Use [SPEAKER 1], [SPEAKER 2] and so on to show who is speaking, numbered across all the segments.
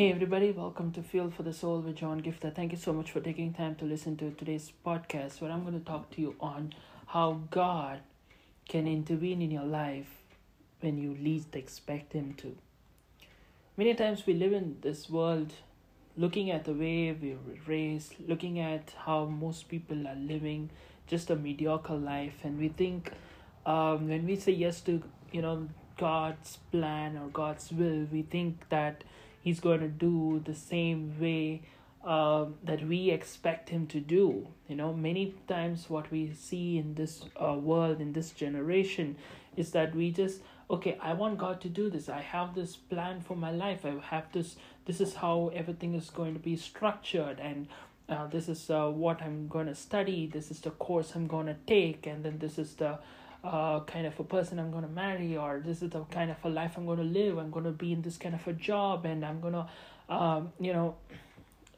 [SPEAKER 1] Hey everybody, welcome to Feel for the Soul with John Giftah. Thank you so much for taking time to listen to today's podcast where I'm going to talk to you on how God can intervene in your life when you least expect Him to. Many times we live in this world looking at the way we were raised, looking at how most people are living just a mediocre life, and we think um, when we say yes to, you know, God's plan or God's will, we think that he's going to do the same way um, that we expect him to do. You know, many times what we see in this uh, world, in this generation, is that we just, okay, I want God to do this. I have this plan for my life. I have this, this is how everything is going to be structured. And uh, this is uh, what I'm going to study. This is the course I'm going to take. And then this is the uh, kind of a person I'm going to marry, or this is the kind of a life I'm going to live. I'm going to be in this kind of a job, and I'm going to, um, you know,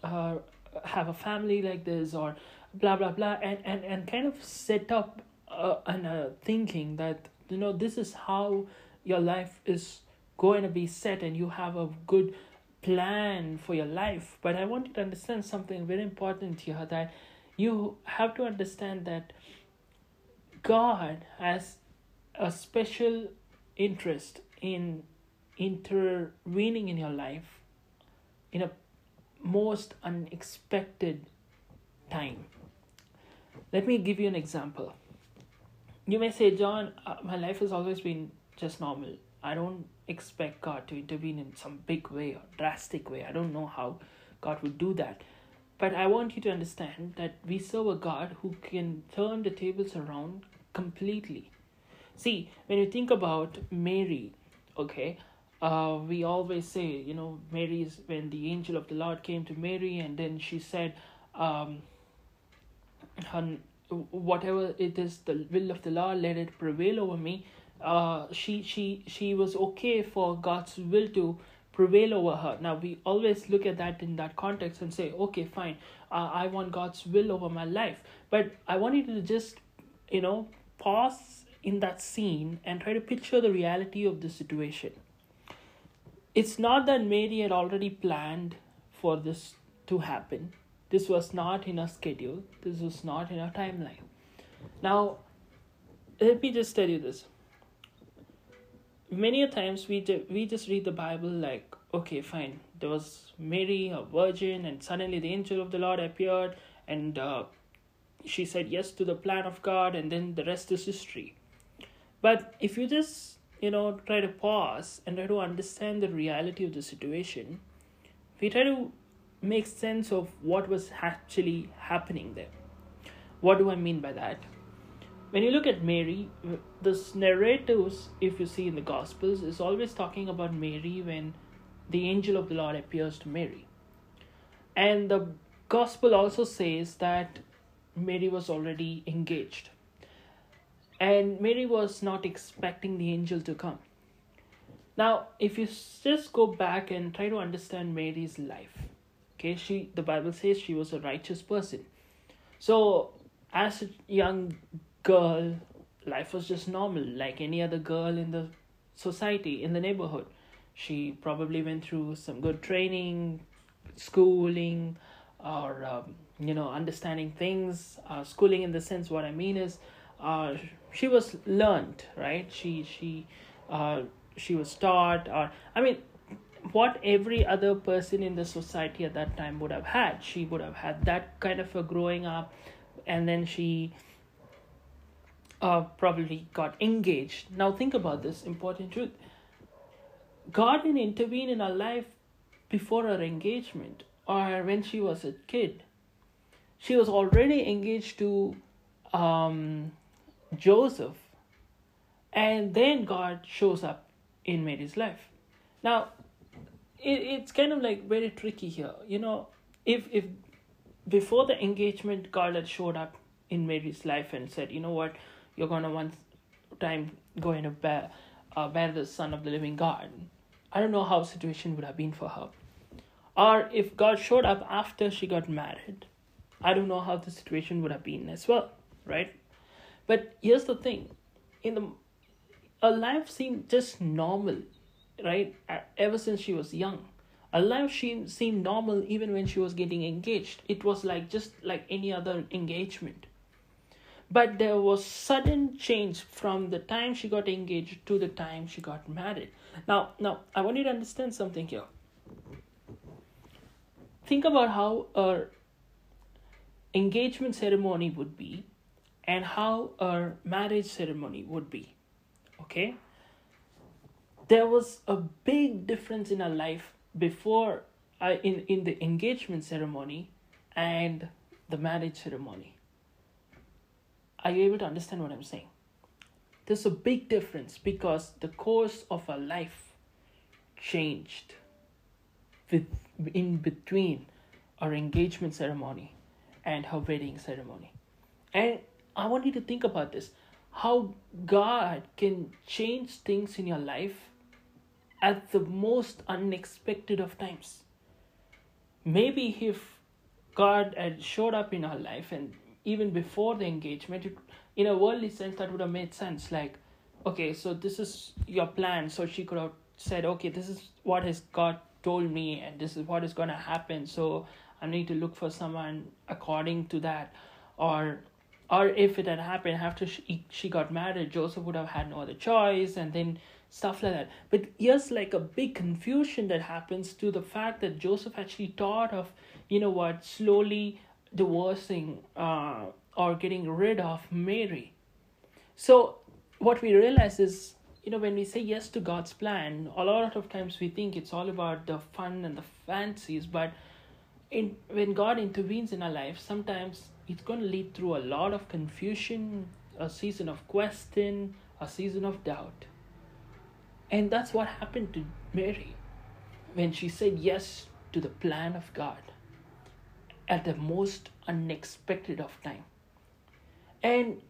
[SPEAKER 1] uh, have a family like this, or blah blah blah, and and and kind of set up uh, an uh, thinking that you know this is how your life is going to be set, and you have a good plan for your life. But I want you to understand something very important here that you have to understand that God has a special interest in intervening in your life in a most unexpected time. Let me give you an example. You may say, John, uh, my life has always been just normal. I don't expect God to intervene in some big way or drastic way. I don't know how God would do that. But I want you to understand that we serve a God who can turn the tables around completely. See, when you think about Mary, okay, uh, we always say, you know, Mary is when the angel of the Lord came to Mary, and then she said, um, whatever it is, the will of the Lord, let it prevail over me. Uh, she she she was okay for God's will to prevail over her. Now we always look at that in that context and say, okay, fine, uh, I want God's will over my life. But I want you to just, you know, pause in that scene and try to picture the reality of the situation. It's not that Mary had already planned for this to happen. This was not in a schedule. This was not in a timeline. Now, let me just tell you this. Many a times we do, we just read the Bible like, okay, fine. There was Mary, a virgin, and suddenly the angel of the Lord appeared, and uh, she said yes to the plan of God, and then the rest is history. But if you just, you know, try to pause and try to understand the reality of the situation, we try to make sense of what was actually happening there. What do I mean by that? When you look at Mary, this narratives, if you see in the Gospels, is always talking about Mary when the angel of the Lord appears to Mary. And the Gospel also says that Mary was already engaged. And Mary was not expecting the angel to come. Now, if you just go back and try to understand Mary's life, okay, she the Bible says she was a righteous person. So, as a young girl, life was just normal, like any other girl in the society, in the neighborhood. She probably went through some good training, schooling, or um, you know understanding things. Uh, schooling in the sense what i mean is uh, she was learned right? She she uh, she was taught or i mean what every other person in the society at that time would have had. She would have had that kind of a growing up and then she uh, probably got engaged now think about this important truth god didn't intervene in her life before her engagement or when she was a kid. She was already engaged to um, Joseph, and then God shows up in Mary's life. Now, it, it's kind of like very tricky here. You know, if if before the engagement, God had showed up in Mary's life and said, you know what, you're gonna one time going to bear, uh, bear the son of the living God. I don't know how situation would have been for her. Or if God showed up after she got married, I don't know how the situation would have been as well, right? But here's the thing in the her life seemed just normal, right? Ever since she was young. Her life she seemed normal even when she was getting engaged. It was like just like any other engagement. But there was sudden change from the time she got engaged to the time she got married. Now, now I want you to understand something here. Think about how a engagement ceremony would be and how a marriage ceremony would be. Okay? There was a big difference in her life before uh, in, in the engagement ceremony and the marriage ceremony. Are you able to understand what I'm saying? There's a big difference because the course of her life changed with in between our engagement ceremony and her wedding ceremony. And I want you to think about this how God can change things in your life at the most unexpected of times. Maybe if God had showed up in our life and even before the engagement, it, in a worldly sense, that would have made sense. Like, okay, so this is your plan. So she could have said, okay, this is what has God told me, and this is what is going to happen. So I need to look for someone according to that. Or or if it had happened after she, she got married, Joseph would have had no other choice, and then stuff like that. But here's like a big confusion that happens to the fact that Joseph actually thought of, you know what, slowly divorcing uh, or getting rid of Mary. So what we realize is, you know, when we say yes to God's plan, a lot of times we think it's all about the fun and the fancies, but in when God intervenes in our life, sometimes it's going to lead through a lot of confusion, a season of question, a season of doubt. And that's what happened to Mary when she said yes to the plan of God at the most unexpected of time. And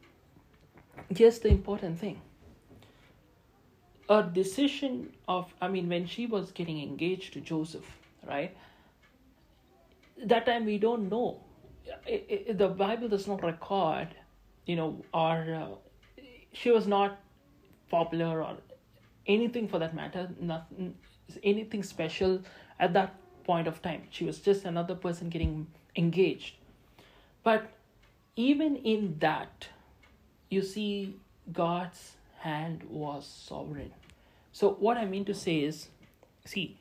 [SPEAKER 1] here's the important thing. A decision of, I mean, when she was getting engaged to Joseph, right? That time we don't know. It, it, the Bible does not record, you know, or uh, she was not popular or anything for that matter, nothing, anything special at that point of time. She was just another person getting engaged. But even in that, you see, God's hand was sovereign. So, what I mean to say is, see,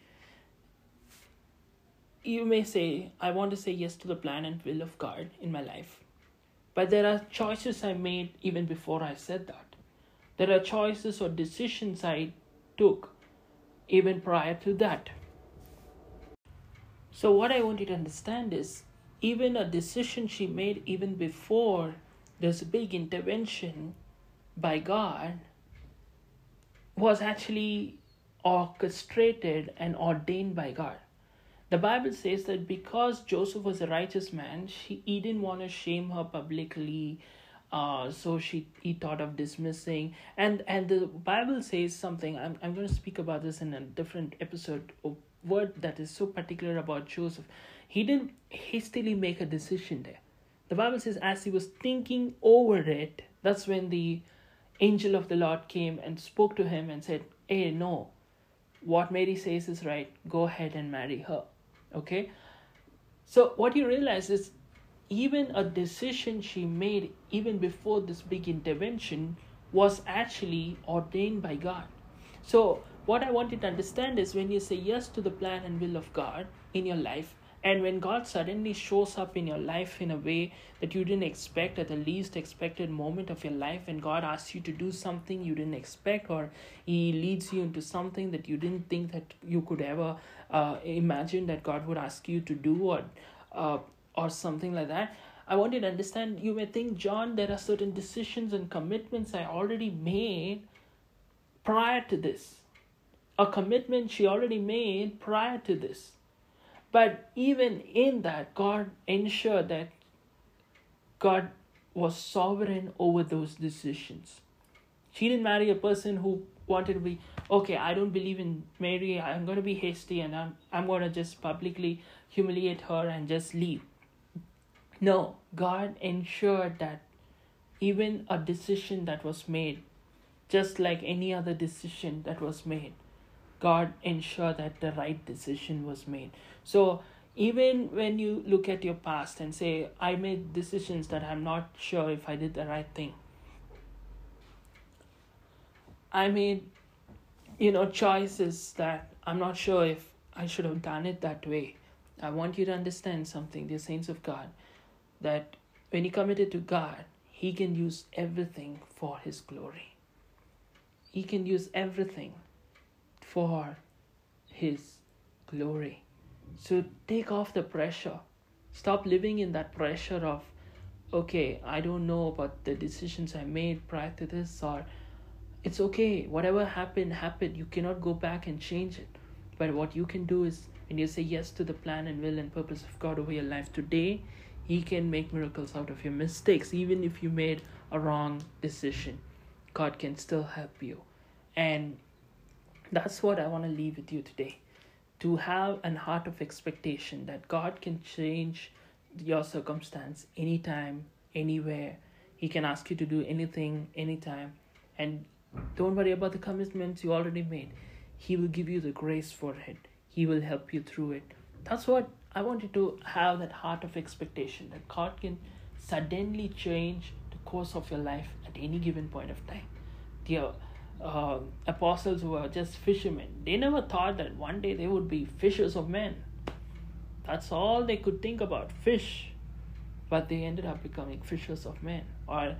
[SPEAKER 1] you may say, I want to say yes to the plan and will of God in my life. But there are choices I made even before I said that. There are choices or decisions I took even prior to that. So, what I want you to understand is even a decision she made even before this big intervention by God was actually orchestrated and ordained by God. The Bible says that because Joseph was a righteous man, she, he didn't want to shame her publicly. Uh, so she he thought of dismissing and and the Bible says something. I'm I'm going to speak about this in a different episode. Word that is so particular about Joseph. He didn't hastily make a decision there. The Bible says as he was thinking over it, that's when the angel of the Lord came and spoke to him and said, "Hey, no, what Mary says is right. Go ahead and marry her." Okay. So what you realize is even a decision she made even before this big intervention was actually ordained by God. So, what I want you to understand is when you say yes to the plan and will of God in your life, and when God suddenly shows up in your life in a way that you didn't expect at the least expected moment of your life, and God asks you to do something you didn't expect, or He leads you into something that you didn't think that you could ever uh, imagine that God would ask you to do, or uh, or something like that. I want you to understand, you may think, John, there are certain decisions and commitments I already made prior to this. A commitment she already made prior to this. But even in that, God ensured that God was sovereign over those decisions. She didn't marry a person who wanted to be, okay, I don't believe in Mary, I'm going to be hasty and I'm, I'm going to just publicly humiliate her and just leave. No, God ensured that even a decision that was made, just like any other decision that was made, God ensure that the right decision was made. So even when you look at your past and say, I made decisions that I'm not sure if I did the right thing. I made, you know, choices that I'm not sure if I should have done it that way. I want you to understand something, dear saints of God, that when you committed to God, He can use everything for His glory. He can use everything for His glory. So take off the pressure. Stop living in that pressure of, okay, I don't know about the decisions I made prior to this, or it's okay, whatever happened, happened. You cannot go back and change it. But what you can do is when you say yes to the plan and will and purpose of God over your life today, He can make miracles out of your mistakes, even if you made a wrong decision. God can still help you. And that's what I want to leave with you today. To have an heart of expectation that God can change your circumstance anytime, anywhere. He can ask you to do anything, anytime. And don't worry about the commitments you already made. He will give you the grace for it. He will help you through it. That's what I want you to have that heart of expectation that God can suddenly change the course of your life at any given point of time. Dear uh, apostles who were just fishermen. They never thought that one day they would be fishers of men. That's all they could think about fish. But they ended up becoming fishers of men, or,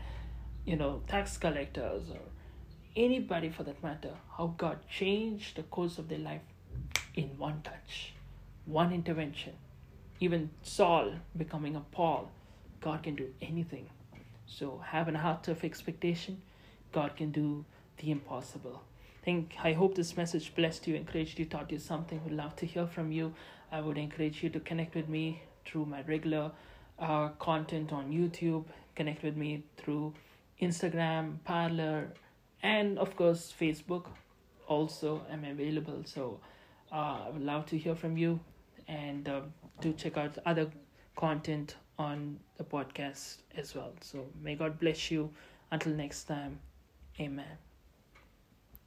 [SPEAKER 1] you know, tax collectors, or anybody for that matter. How God changed the course of their life in one touch, one intervention. Even Saul becoming a Paul, God can do anything. So have a heart of expectation. God can do the impossible. Think I hope this message blessed you, encouraged you, taught you something. Would love to hear from you. I would encourage you to connect with me through my regular uh, content on YouTube. Connect with me through Instagram, Parler, and of course Facebook. Also, I'm available. So uh, I would love to hear from you and uh, to check out other content on the podcast as well. So may God bless you. Until next time, Amen.